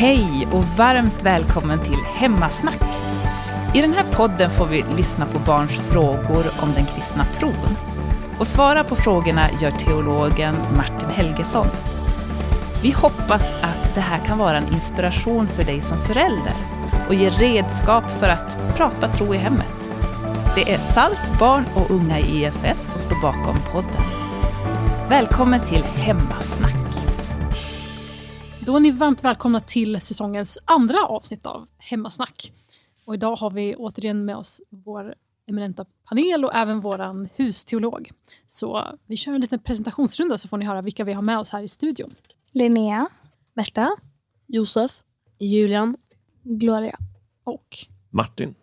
Hej och varmt välkommen till Hemmasnack. I den här podden får vi lyssna på barns frågor om den kristna tron. Och svara på frågorna gör teologen Martin Helgesson. Vi hoppas att det här kan vara en inspiration för dig som förälder och ge redskap för att prata tro i hemmet. Det är SALT, barn och unga i EFS som står bakom podden. Välkommen till Hemmasnack. Då är ni varmt välkomna till säsongens andra avsnitt av Hemmasnack. Och idag har vi återigen med oss vår eminenta panel och även vår husteolog. Så vi kör en liten presentationsrunda så får ni höra vilka vi har med oss här i studion. Linnea, Märta, Josef, Julian, Gloria. Och Martin.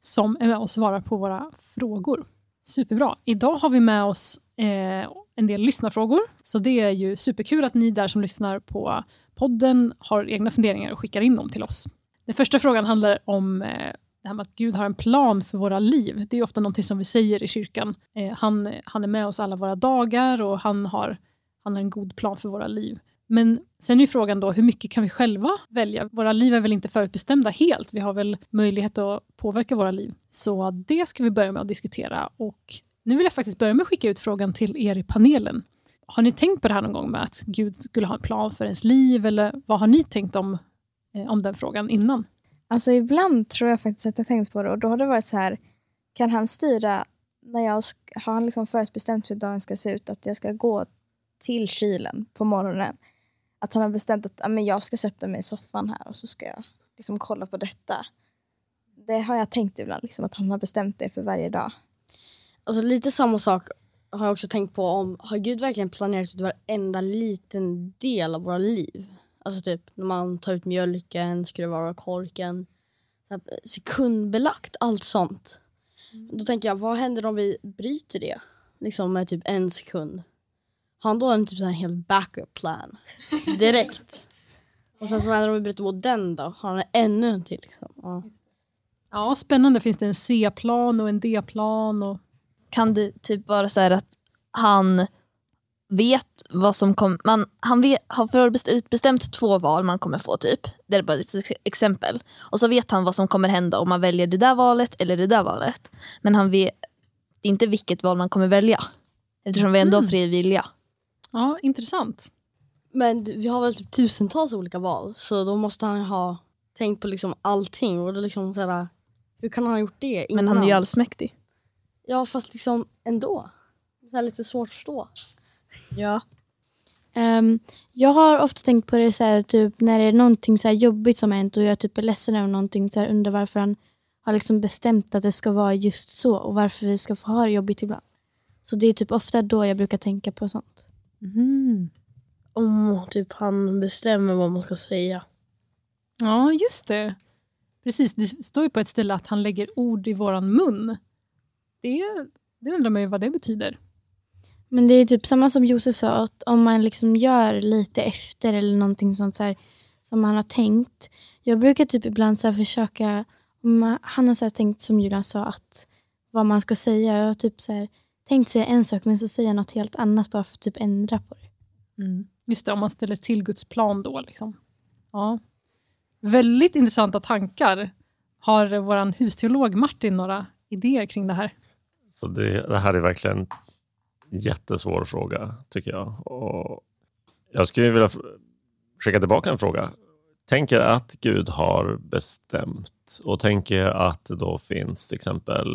som är med och svarar på våra frågor. Superbra. Idag har vi med oss eh, en del lyssnarfrågor. Så det är ju superkul att ni där som lyssnar på podden har egna funderingar och skickar in dem till oss. Den första frågan handlar om eh, det här med att Gud har en plan för våra liv. Det är ofta någonting som vi säger i kyrkan. Eh, han, han är med oss alla våra dagar och han har, han har en god plan för våra liv. Men sen är frågan då, hur mycket kan vi själva välja? Våra liv är väl inte förutbestämda helt. Vi har väl möjlighet att påverka våra liv. Så det ska vi börja med att diskutera. Och nu vill jag faktiskt börja med att skicka ut frågan till er i panelen. Har ni tänkt på det här någon gång med att Gud skulle ha en plan för ens liv? Eller vad har ni tänkt om, eh, om den frågan innan? Alltså ibland tror jag faktiskt att jag tänkt på det och då har det varit så här, kan han styra när jag har han liksom förutbestämt hur dagen ska se ut, att jag ska gå till kylen på morgonen. Att han har bestämt att men jag ska sätta mig i soffan här och så ska jag liksom kolla på detta. Det har jag tänkt ibland, liksom, att han har bestämt det för varje dag. Alltså lite samma sak har jag också tänkt på om, har Gud verkligen planerat ut varenda liten del av våra liv? Alltså typ när man tar ut mjölken, skruvar av korken, sekundbelagt, allt sånt. Då tänker jag, vad händer om vi bryter det? Liksom med typ en sekund. Har han då en typ så här hel backup plan? Direkt. Och sen så vad händer om vi bryter mot den då? Har han ännu en till? Liksom? Ja. Ja, spännande. Finns det en C-plan och en D-plan? Och... kan det typ vara så här att han vet vad som kommer, man, han vet, har förutbestämt två val man kommer få typ. Det är bara ett exempel. Och så vet han vad som kommer hända om man väljer det där valet eller det där valet. Men han vet inte vilket val man kommer välja. Eftersom vi ändå har fri vilja. Ja, intressant. Men vi har väl typ tusentals olika val så då måste han ha tänkt på liksom allting. Och då liksom såhär, hur kan han ha gjort det innan? Men han är ju allsmäktig. Ja fast liksom ändå. Det är lite svårt att förstå. Ja. Ehm, jag har ofta tänkt på det så här, typ, när det är någonting så här jobbigt som har hänt och jag typ är ledsen över någonting. Så här, undrar varför han har liksom bestämt att det ska vara just så och varför vi ska få ha det jobbigt ibland. Så det är typ ofta då jag brukar tänka på sånt. Mm. Om typ han bestämmer vad man ska säga. Ja, just det. Precis, det står ju på ett ställe att han lägger ord i våran mun. Det, det undrar man ju vad det betyder. Men det är typ samma som Josef sa, att om man liksom gör lite efter eller någonting sånt så här, som man har tänkt. Jag brukar typ ibland så försöka, om man, han har så tänkt som Julian sa, att vad man ska säga. Jag har typ så här, tänkt säga en sak men så säger jag något helt annat bara för att typ ändra på det. Mm. Just det, om man ställer till Guds plan då. Liksom. Ja. Väldigt intressanta tankar. Har vår husteolog Martin några idéer kring det här? Så det, det här är verkligen en jättesvår fråga, tycker jag. Och jag skulle vilja skicka tillbaka en fråga. Tänker att Gud har bestämt och tänker att det då finns till exempel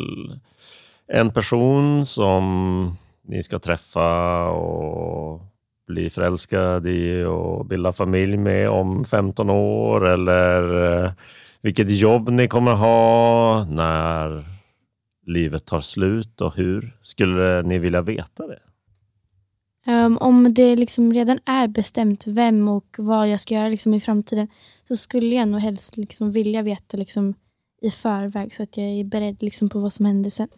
en person som ni ska träffa och bli förälskad i och bilda familj med om 15 år eller eh, vilket jobb ni kommer ha när livet tar slut och hur? Skulle ni vilja veta det? Ehm, om det liksom redan är bestämt vem och vad jag ska göra liksom i framtiden så skulle jag nog helst liksom vilja veta liksom i förväg så att jag är beredd liksom på vad som händer sen.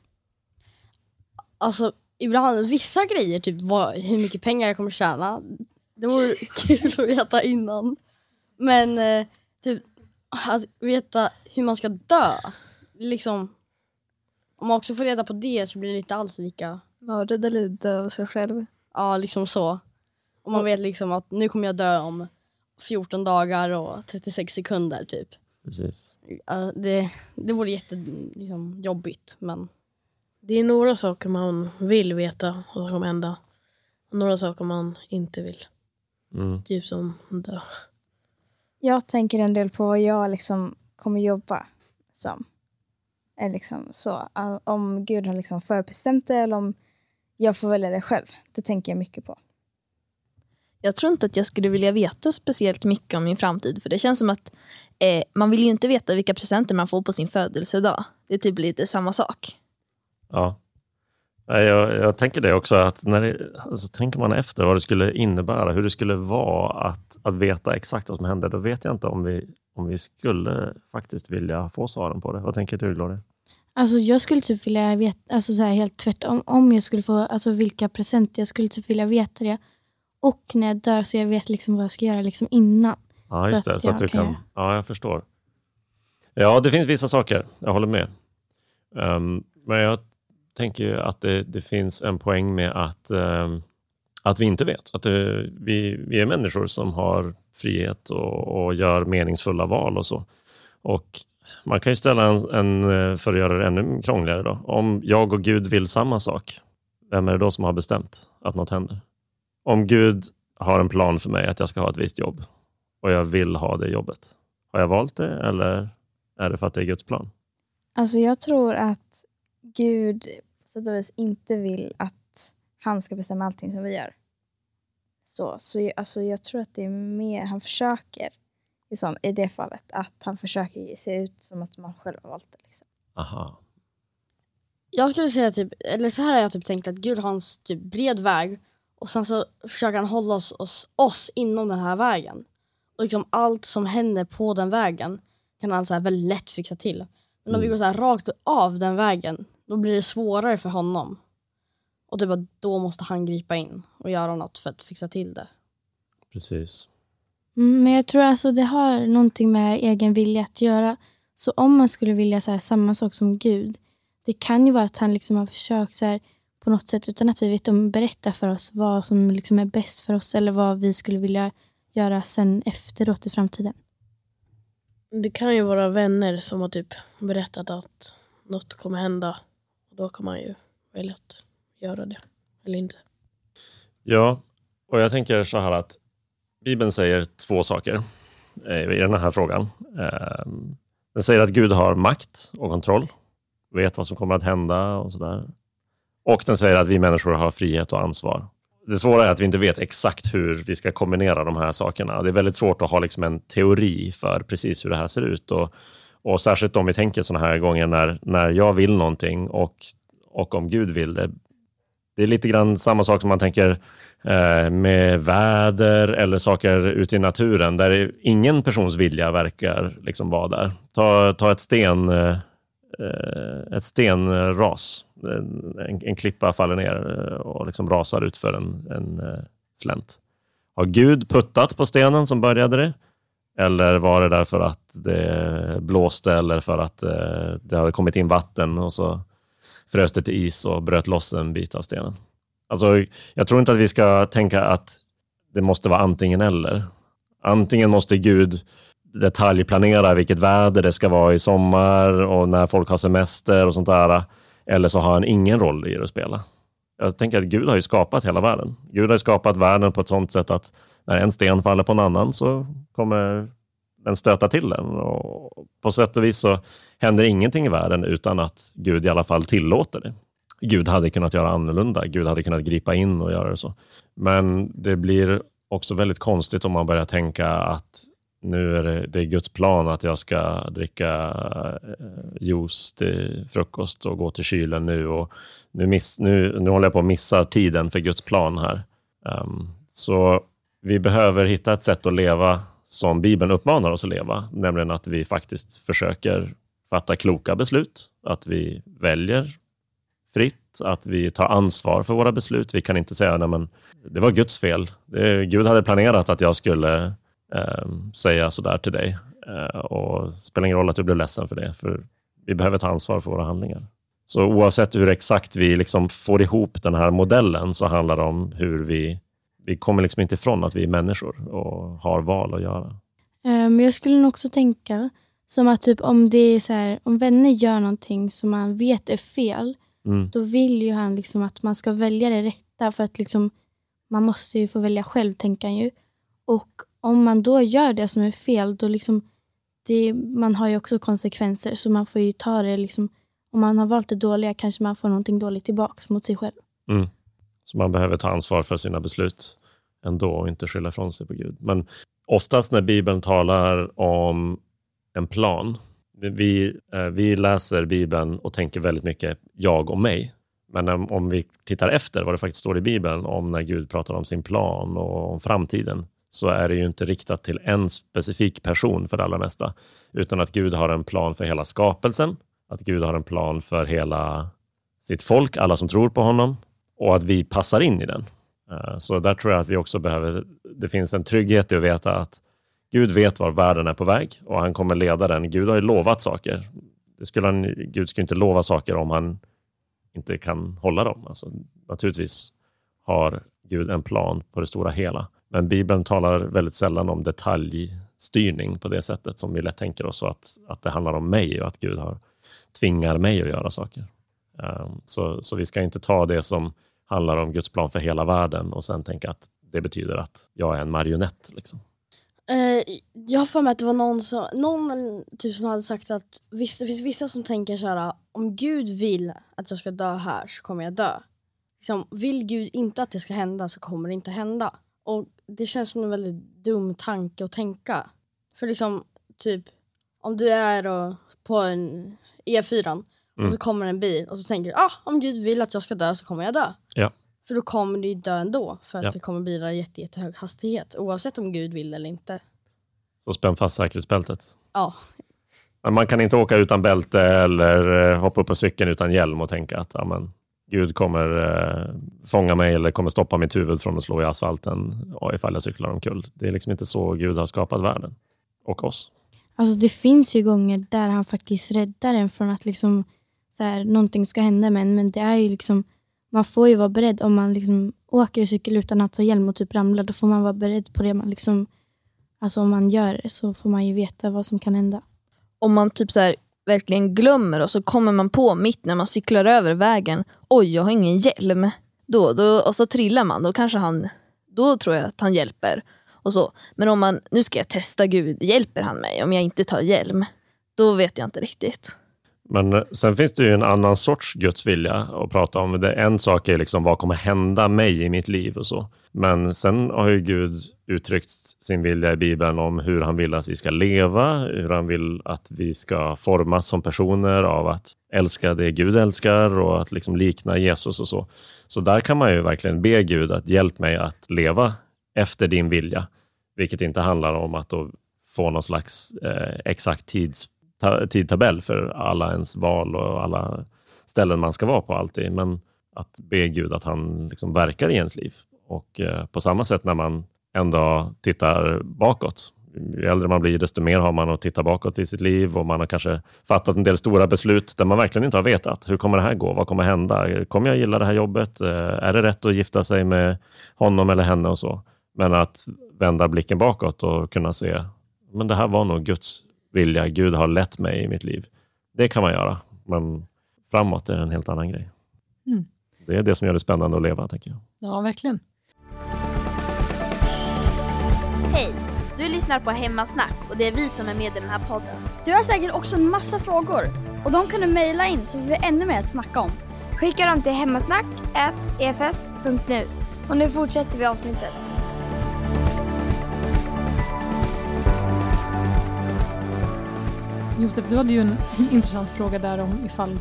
Alltså ibland, vissa grejer, typ vad, hur mycket pengar jag kommer tjäna. Det vore kul att veta innan. Men eh, typ att veta hur man ska dö. Liksom, om man också får reda på det så blir det inte alls lika, Mördad eller dö av sig själv. ja liksom så. Om man vet liksom att nu kommer jag dö om 14 dagar och 36 sekunder typ. Precis. Ja, det, det vore jätte liksom, jobbigt men Det är några saker man vill veta och som kommer hända. Och några saker man inte vill. Mm. Typ som dö. Jag tänker en del på vad jag liksom kommer jobba som. Liksom så. Om Gud har liksom förbestämt det eller om jag får välja det själv. Det tänker jag mycket på. Jag tror inte att jag skulle vilja veta speciellt mycket om min framtid för det känns som att eh, man vill ju inte veta vilka presenter man får på sin födelsedag. Det är typ lite samma sak. Ja. Jag, jag tänker det också, att när det, alltså, tänker man efter vad det skulle innebära, hur det skulle vara att, att veta exakt vad som händer, då vet jag inte om vi, om vi skulle faktiskt vilja få svaren på det. Vad tänker du, Gloria? Alltså jag skulle typ vilja veta, alltså så här helt tvärtom, om jag skulle få, alltså vilka presenter, jag skulle typ vilja veta det. Och när jag dör så jag vet liksom vad jag ska göra liksom innan. Ja, Så just det. att Så att du kan kan... Ja, jag förstår. Ja, det finns vissa saker. Jag håller med. Ehm, men jag tänker ju att det, det finns en poäng med att, ehm, att vi inte vet. Att det, vi, vi är människor som har frihet och, och gör meningsfulla val och så. Och man kan ju ställa en, en, eh, för att göra det ännu krångligare. Då. Om jag och Gud vill samma sak, vem är det då som har bestämt att något händer? Om Gud har en plan för mig att jag ska ha ett visst jobb och jag vill ha det jobbet. Har jag valt det eller är det för att det är Guds plan? Alltså jag tror att Gud på sätt och vis inte vill att han ska bestämma allting som vi gör. Så, så jag, alltså jag tror att det är mer, han försöker i, sån, i det fallet, att han försöker se ut som att man själv har valt det. Liksom. Aha. Jag skulle säga typ, eller så här har jag typ tänkt att Gud har en typ bred väg och sen så försöker han hålla oss, oss, oss inom den här vägen. Och liksom allt som händer på den vägen kan han så här väldigt lätt fixa till. Men om vi Mm. går så här rakt av den vägen, då blir det svårare för honom. Och typ att då måste han gripa in och göra något för att fixa till det. Precis. Mm, Men jag tror alltså det har någonting med egen vilja att göra. Så om man skulle vilja så här, samma sak som Gud, det kan ju vara att han liksom har försökt så här, på något sätt utan att vi vet om berätta för oss vad som liksom är bäst för oss eller vad vi skulle vilja göra sen efteråt i framtiden. Det kan ju vara vänner som har typ berättat att något kommer hända. Och då kan man ju välja att göra det. Eller inte. Ja, och jag tänker så här att Bibeln säger två saker eh, i den här frågan. Eh, den säger att Gud har makt och kontroll, vet vad som kommer att hända och sådär. Och den säger att vi människor har frihet och ansvar. Det svåra är att vi inte vet exakt hur vi ska kombinera de här sakerna. Det är väldigt svårt att ha liksom en teori för precis hur det här ser ut. Och, och särskilt om vi tänker sådana här gånger när, när jag vill någonting och, och om Gud vill det. Det är lite grann samma sak som man tänker eh, med väder eller saker ute i naturen där ingen persons vilja verkar liksom vara där. Ta, ta ett sten, eh, ett stenras. En, en klippa faller ner eh, och liksom rasar ut för en, en slänt. Har Gud puttat på stenen som började det? Eller var det därför att det blåste eller för att det hade kommit in vatten och så frös det till is och bröt loss en bit av stenen? Alltså, jag tror inte att vi ska tänka att det måste vara antingen eller. Antingen måste Gud detaljplanera vilket väder det ska vara i sommar och när folk har semester och sånt där. Eller så har han ingen roll i det att spela. Jag tänker att Gud har ju skapat hela världen. Gud har skapat världen på ett sånt sätt att när en sten faller på en annan så kommer den stöta till den. Och på sätt och vis så händer ingenting i världen utan att Gud i alla fall tillåter det. Gud hade kunnat göra annorlunda. Gud hade kunnat gripa in och göra det så. Men det blir också väldigt konstigt om man börjar tänka att nu är det, det är Guds plan att jag ska dricka eh, juice till frukost och gå till kylen nu. Och nu, miss, nu, nu håller jag på att missa tiden för Guds plan här. Um, så vi behöver hitta ett sätt att leva som Bibeln uppmanar oss att leva, nämligen att vi faktiskt försöker fatta kloka beslut, att vi väljer fritt, att vi tar ansvar för våra beslut. Vi kan inte säga att det var Guds fel. Det, Gud hade planerat att jag skulle eh, säga sådär till dig. Eh, och det spelar ingen roll att du blev ledsen för det, för vi behöver ta ansvar för våra handlingar. Så oavsett hur exakt vi liksom får ihop den här modellen så handlar det om hur vi vi kommer liksom inte ifrån att vi är människor och har val att göra. Eh, Men jag skulle nog också tänka som att typ om det är så här, om vänner gör någonting som man vet är fel, Mm. då vill ju han liksom att man ska välja det rätta för att liksom man måste ju få välja själv, tänker han ju. Och om man då gör det som är fel, då liksom det, man har ju också konsekvenser så man får ju ta det liksom om man har valt det dåliga kanske man får någonting dåligt tillbaka mot sig själv. Mm. Så man behöver ta ansvar för sina beslut ändå och inte skylla ifrån sig på Gud. Men oftast när Bibeln talar om en plan, vi, vi eh, läser Bibeln och tänker väldigt mycket jag och mig. Men om vi tittar efter vad det faktiskt står i Bibeln om när Gud pratar om sin plan och om framtiden, så är det ju inte riktat till en specifik person för det allra mesta, utan att Gud har en plan för hela skapelsen, att Gud har en plan för hela sitt folk, alla som tror på honom, och att vi passar in i den. Eh, så där tror jag att vi också behöver, det finns en trygghet i att veta att Gud vet var världen är på väg och han kommer leda den. Gud har ju lovat saker. Det skulle han, Gud skulle inte lova saker om han inte kan hålla dem. Alltså, naturligtvis har Gud en plan på det stora hela. Men Bibeln talar väldigt sällan om detaljstyrning på det sättet som vi lätt tänker oss att, att det handlar om mig och att Gud har, tvingar mig att göra saker. Ehm, så, så vi ska inte ta det som handlar om Guds plan för hela världen och sen tänka att det betyder att jag är en marionett. Liksom. Eh, jag har för mig att det var någon, som, någon typ som hade sagt att visst, det finns vissa som tänker så här: om Gud vill att jag ska dö här så kommer jag dö. Liksom, vill Gud inte att det ska hända så kommer det inte hända. Och Det känns som en väldigt dum tanke att tänka. För liksom, typ, om du är på en E4 och Mm. så kommer en bil och så tänker du ah, om Gud vill att jag ska dö så kommer jag dö. Ja. För då kommer du ju dö ändå för att Ja. det kommer bilar i jätte, jättehög hastighet oavsett om Gud vill eller inte. Så spänn fast säkerhetsbältet. Ja, Men man kan inte åka utan bälte eller eh, hoppa upp på cykeln utan hjälm och tänka att ja, men, Gud kommer eh, fånga mig eller kommer stoppa mitt huvud från att slå i asfalten och ifall jag cyklar omkull. Det är liksom inte så Gud har skapat världen och oss. Alltså det finns ju gånger där han faktiskt räddar en från att liksom, så här, någonting ska hända med en. Men det är ju liksom, man får ju vara beredd om man liksom åker cykel utan att ha hjälm och typ ramlar. Då får man vara beredd på det. Man liksom, alltså om man gör det så får man ju veta vad som kan hända. Om man typ så här, verkligen glömmer och så kommer man på mitt när man cyklar över vägen, oj jag har ingen hjälm. Då, då, och så trillar man, då kanske han, då tror jag att han hjälper. Och så. Men om man, nu ska jag testa Gud, hjälper han mig om jag inte tar hjälm? Då vet jag inte riktigt. Men eh, sen finns det ju en annan sorts Guds vilja att prata om. Det, en sak är liksom vad kommer hända mig i mitt liv och så. Men sen har ju Gud uttryckt sin vilja i Bibeln om hur han vill att vi ska leva, hur han vill att vi ska formas som personer av att älska det Gud älskar och att liksom likna Jesus och så. Så där kan man ju verkligen be Gud att hjälp mig att leva efter din vilja, vilket inte handlar om att då få någon slags eh, exakt tids tidtabell för alla ens val och alla ställen man ska vara på alltid. Men att be Gud att han liksom verkar i ens liv. Och eh, på samma sätt när man en dag tittar bakåt. Ju äldre man blir, desto mer har man att titta bakåt i sitt liv och man har kanske fattat en del stora beslut där man verkligen inte har vetat. Hur kommer det här gå? Vad kommer hända? Kommer jag gilla det här jobbet? Eh, är det rätt att gifta sig med honom eller henne och så? Men att vända blicken bakåt och kunna se, men det här var nog Guds vilja. Gud har lett mig i mitt liv. Det kan man göra, men framåt är en helt annan grej. Mm. Det är det som gör det spännande att leva, tänker jag. Ja, verkligen. Hej! Du lyssnar på Hemmasnack och det är vi som är med i den här podden. Du har säkert också en massa frågor och de kan du mejla in så vi har ännu mer att snacka om. Skicka dem till hemmasnack.efs.nu. Och nu fortsätter vi avsnittet. Josef, du hade ju en intressant fråga där om ifall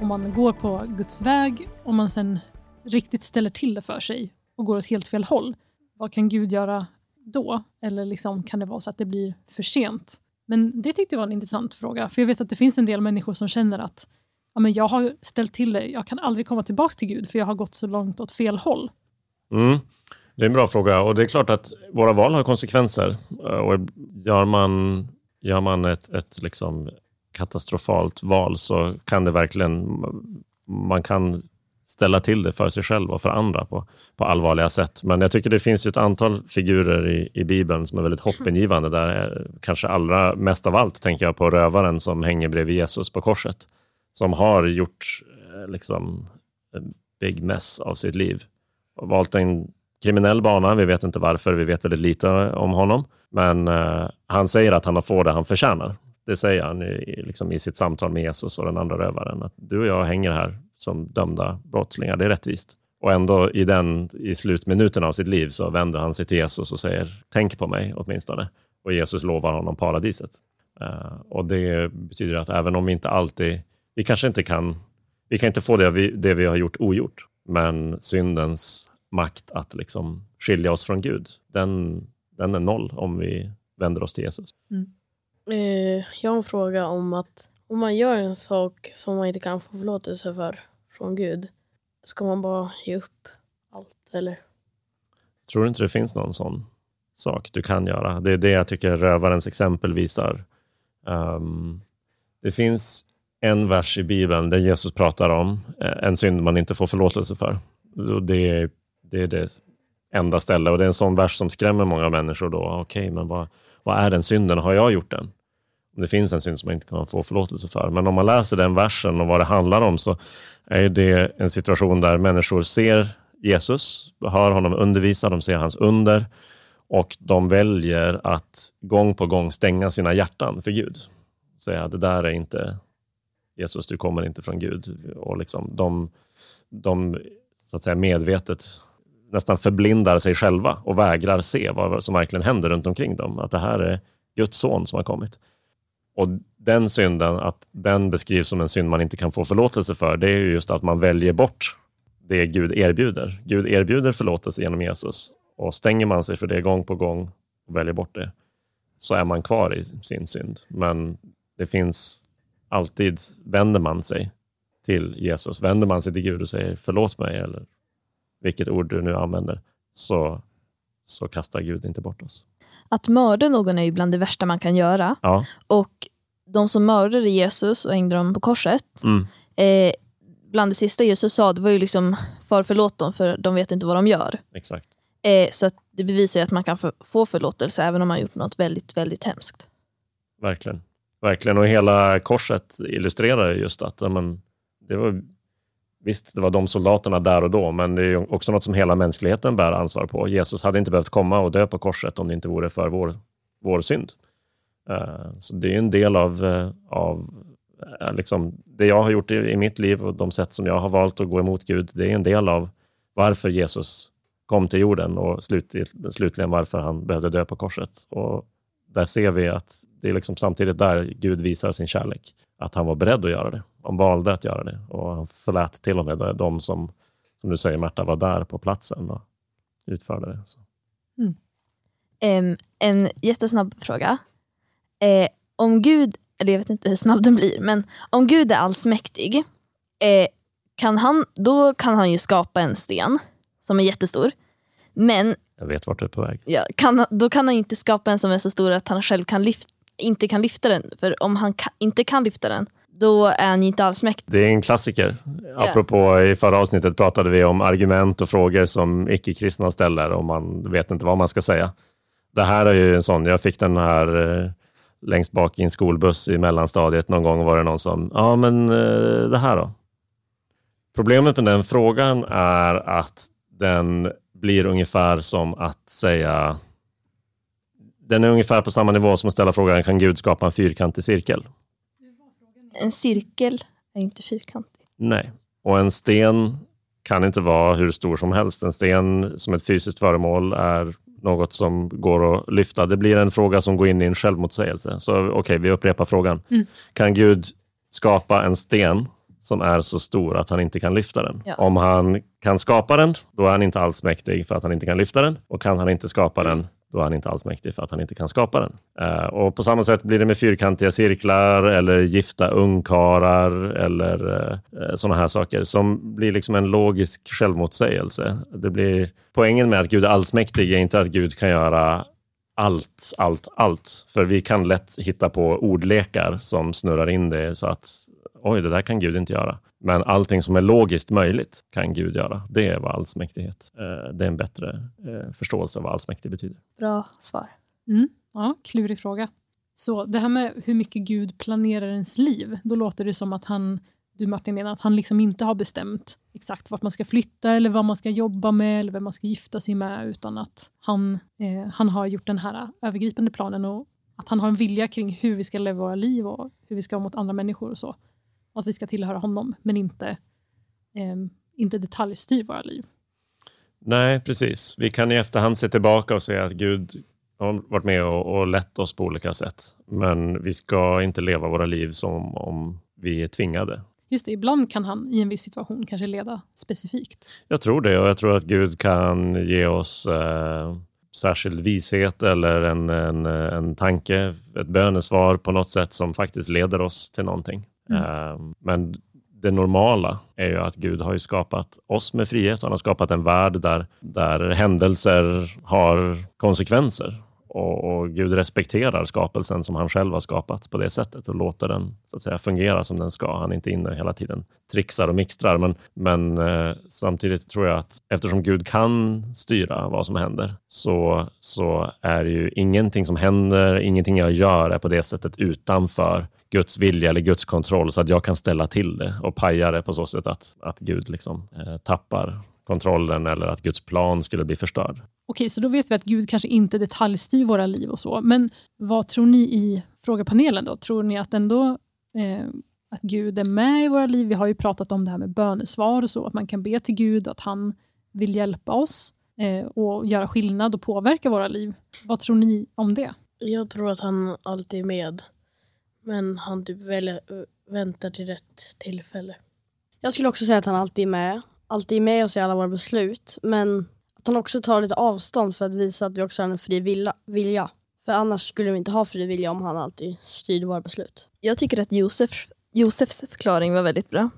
om man går på Guds väg och man sen riktigt ställer till det för sig och går åt helt fel håll. Vad kan Gud göra då? Eller liksom, kan det vara så att det blir för sent? Men det tyckte jag var en intressant fråga. För jag vet att det finns en del människor som känner att ja, men jag har ställt till det, jag kan aldrig komma tillbaka till Gud för jag har gått så långt åt fel håll. Mm. Det är en bra fråga och det är klart att våra val har konsekvenser. Och gör man, gör man ett, ett liksom katastrofalt val så kan det verkligen, man kan ställa till det för sig själv och för andra på, på allvarliga sätt. Men jag tycker det finns ju ett antal figurer i, i Bibeln som är väldigt hoppingivande. Där kanske allra mest av allt tänker jag på rövaren som hänger bredvid Jesus på korset. Som har gjort eh, liksom, en big mess av sitt liv. Och valt en kriminell bana. Vi vet inte varför, vi vet väldigt lite om honom. Men eh, han säger att han har fått det han förtjänar. Det säger han i, liksom i sitt samtal med Jesus och den andra rövaren. Att du och jag hänger här som dömda brottslingar, det är rättvist. Och ändå i, den, i slutminuten av sitt liv så vänder han sig till Jesus och säger tänk på mig åtminstone. Och Jesus lovar honom paradiset. Uh, och Det betyder att även om vi inte alltid, vi kanske inte kan, vi kan inte få det vi, det vi har gjort ogjort, men syndens makt att liksom skilja oss från Gud, den, den är noll om vi vänder oss till Jesus. Mm. Eh, jag har en fråga om att om man gör en sak som man inte kan få förlåtelse för från Gud, ska man bara ge upp allt eller? Tror du inte det finns någon sån sak du kan göra? Det är det jag tycker rövarens exempel visar. Um, det finns en vers i Bibeln där Jesus pratar om eh, en synd man inte får förlåtelse för. Det är det, är det enda ställe och det är en sån vers som skrämmer många människor. då. Okej, okay, men vad, vad är den synden? Har jag gjort den? Det finns en synd som man inte kan få förlåtelse för. Men om man läser den versen och vad det handlar om så är det en situation där människor ser Jesus, hör honom undervisa, de ser hans under och de väljer att gång på gång stänga sina hjärtan för Gud. Säga det där är inte Jesus, du kommer inte från Gud. Och liksom de, de så att säga medvetet nästan förblindar sig själva och vägrar se vad som verkligen händer runt omkring dem. Att det här är Guds son som har kommit. Och den synden, att den beskrivs som en synd man inte kan få förlåtelse för, det är just att man väljer bort det Gud erbjuder. Gud erbjuder förlåtelse genom Jesus och stänger man sig för det gång på gång och väljer bort det, så är man kvar i sin synd. Men det finns alltid, vänder man sig till Jesus, vänder man sig till Gud och säger förlåt mig, eller vilket ord du nu använder, så, så kastar Gud inte bort oss. Att mörda någon är ju bland det värsta man kan göra. Ja. Och de som mördade Jesus och hängde dem på korset, Mm. eh, bland det sista Jesus sa, det var ju liksom för förlåt dem för de vet inte vad de gör. Exakt. Eh, så att det bevisar ju att man kan få- förlåtelse även om man gjort något väldigt, väldigt hemskt. Verkligen. Verkligen. Och hela korset illustrerar just att men, det var, visst, det var de soldaterna där och då, men det är också något som hela mänskligheten bär ansvar på. Jesus hade inte behövt komma och dö på korset om det inte vore för vår, vår synd. Eh, så det är en del av, eh, av eh, liksom, det jag har gjort i, i mitt liv och de sätt som jag har valt att gå emot Gud. Det är en del av varför Jesus kom till jorden och slut, slutligen varför han behövde dö på korset. Och där ser vi att det är liksom samtidigt där Gud visar sin kärlek. Att han var beredd att göra det. Han valde att göra det och han förlät till och med de som, som du säger Märta, var där på platsen och utförde det. Så. Em, en jättesnabb fråga. Eh, om Gud, eller jag vet inte hur snabb den blir, men om Gud är allsmäktig, eh, kan han, då kan han ju skapa en sten som är jättestor. Men Jag vet vart du är på väg. ja, kan, då kan han inte skapa en som är så stor att han själv kan lyft, inte kan lyfta den. För om han ka, inte kan lyfta den, då är ju inte allsmäktig. Det är en klassiker. Apropå i förra avsnittet pratade vi om argument och frågor som icke-kristna ställer och man vet inte vad man ska säga. Det här är ju en sån, jag fick den här eh, längst bak i en skolbuss i mellanstadiet. Någon gång var det någon som, ja men eh, det här då? Problemet med den frågan är att den blir ungefär som att säga, den är ungefär på samma nivå som att ställa frågan, kan Gud skapa en fyrkantig cirkel? En cirkel är inte fyrkantig. Nej, och en sten kan inte vara hur stor som helst. En sten som ett fysiskt föremål är något som går att lyfta. Det blir en fråga som går in i en självmotsägelse. Så okej, vi upprepar frågan. Mm. Kan Gud skapa en sten som är så stor att han inte kan lyfta den? Ja. Om han kan skapa den, då är han inte alls mäktig för att han inte kan lyfta den. Och kan han inte skapa den, då är han inte alls mäktig för att han inte kan skapa den. Eh, och på samma sätt blir det med fyrkantiga cirklar eller gifta ungkarlar eller eh, sådana här saker som blir liksom en logisk självmotsägelse. Det blir, poängen med att Gud är allsmäktig är inte att Gud kan göra allt, allt, allt. För vi kan lätt hitta på ordlekar som snurrar in det så att oj, det där kan Gud inte göra. Men allting som är logiskt möjligt kan Gud göra. Det är vad allsmäktighet. Eh, det är en bättre eh, förståelse av vad allsmäktig betyder. Bra svar. Mm. Ja, klurig fråga. Så det här med hur mycket Gud planerar ens liv, då låter det som att han, du Martin menar att han liksom inte har bestämt exakt vart man ska flytta eller vad man ska jobba med eller vem man ska gifta sig med utan att han, eh, han har gjort den här övergripande planen och att han har en vilja kring hur vi ska leva våra liv och hur vi ska vara mot andra människor och så. Och att vi ska tillhöra honom men inte, eh, inte detaljstyr våra liv. Nej, precis. Vi kan i efterhand se tillbaka och säga att Gud har varit med och, och lett oss på olika sätt. Men vi ska inte leva våra liv som om vi är tvingade. Just det, ibland kan han i en viss situation kanske leda specifikt. Jag tror det och jag tror att Gud kan ge oss eh, särskild vishet eller en, en, en tanke, ett bönesvar på något sätt som faktiskt leder oss till någonting. Mm. Ehm, men det normala är ju att Gud har ju skapat oss med frihet. Han har skapat en värld där, där händelser har konsekvenser. Och, och Gud respekterar skapelsen som han själv har skapat på det sättet och låter den så att säga, fungera som den ska. Han är inte inne hela tiden trixar och mixtrar. Men, men eh, samtidigt tror jag att eftersom Gud kan styra vad som händer så, så är ju ingenting som händer, ingenting jag gör är på det sättet utanför Guds vilja eller Guds kontroll så att jag kan ställa till det och paja det på så sätt att, att Gud liksom, eh, tappar kontrollen eller att Guds plan skulle bli förstörd. Okej, så då vet vi att Gud kanske inte detaljstyr våra liv och så. Men vad tror ni i frågepanelen då? Tror ni att ändå eh, att Gud är med i våra liv? Vi har ju pratat om det här med bönesvar och så, att man kan be till Gud att han vill hjälpa oss eh, och göra skillnad och påverka våra liv. Vad tror ni om det? Jag tror att han alltid är med. Men han typ väljer, väntar till rätt tillfälle. Jag skulle också säga att han alltid är med. Alltid är med oss i alla våra beslut. Men att han också tar lite avstånd för att visa att vi också har en fri vilja-. För annars skulle vi inte ha fri vilja om han alltid styrde våra beslut. Jag tycker att Josef, Josefs förklaring var väldigt bra.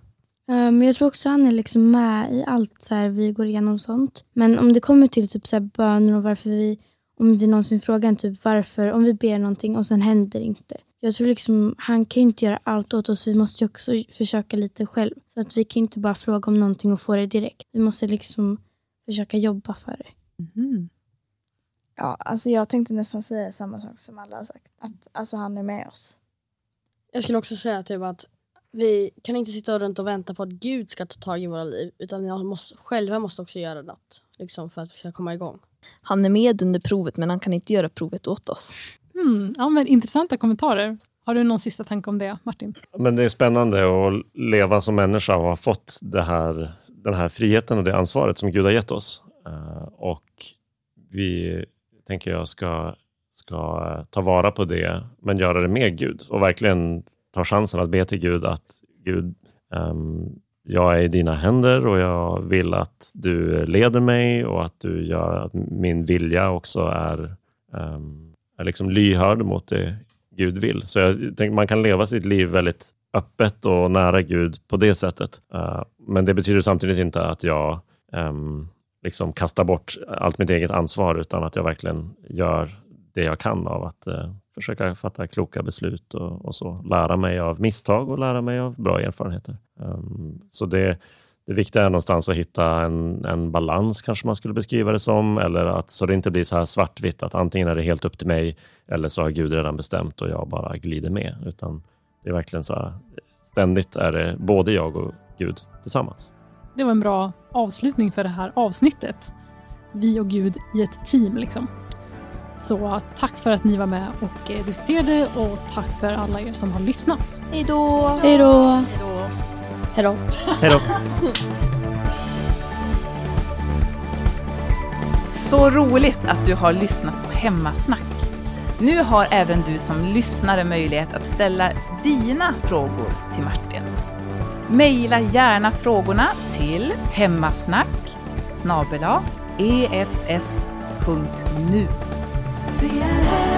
Eh, Men jag tror också han är liksom med i allt så här, vi går igenom sånt. Men om det kommer till typ så här böner och varför vi, om vi någonsin frågar typ varför, om vi ber någonting och sen händer det inte. Jag tror liksom, han kan inte göra allt åt oss, vi måste ju också försöka lite själv. Så att vi kan inte bara fråga om någonting och få det direkt. Vi måste liksom försöka jobba för det. Mhm. Ja, alltså jag tänkte nästan säga samma sak som alla har sagt. Att alltså, han är med oss. Jag skulle också säga typ att vi kan inte sitta runt och vänta på att Gud ska ta tag i våra liv. Utan vi måste, själva måste också göra något. Liksom för att vi ska komma igång. Han är med under provet men han kan inte göra provet åt oss. Mm, ja, men intressanta kommentarer. Har du någon sista tanke om det, Martin? Men det är spännande att leva som människa och ha fått det här, den här friheten och det ansvaret som Gud har gett oss. Eh, och vi, tänker jag, ska, ska ta vara på det, men göra det med Gud och verkligen ta chansen att be till Gud att Gud, ehm, jag är i dina händer och jag vill att du leder mig och att du gör att min vilja också är, ehm, är liksom lyhörd mot det Gud vill. Så jag tänker man kan leva sitt liv väldigt öppet och nära Gud på det sättet. Eh, men det betyder samtidigt inte att jag ehm, liksom kastar bort allt mitt eget ansvar, utan att jag verkligen gör det jag kan av att eh, försöka fatta kloka beslut och, och så. Lära mig av misstag och lära mig av bra erfarenheter. Ehm, så det, det viktiga är någonstans att hitta en, en balans, kanske man skulle beskriva det som, eller att så det inte blir så här svartvitt, att antingen är det helt upp till mig, eller så har Gud redan bestämt och jag bara glider med. Utan det är verkligen så här, ständigt är det både jag och Gud tillsammans. Det var en bra avslutning för det här avsnittet. Vi och Gud i ett team. liksom. Så tack för att ni var med och eh, diskuterade och tack för alla er som har lyssnat. Hej då! Hej då! Hej då! Hej då! Så roligt att du har lyssnat på Hemmasnack. Nu har även du som lyssnare möjlighet att ställa dina frågor till Martin. Maila gärna frågorna till hemmasnack efs.nu. Det är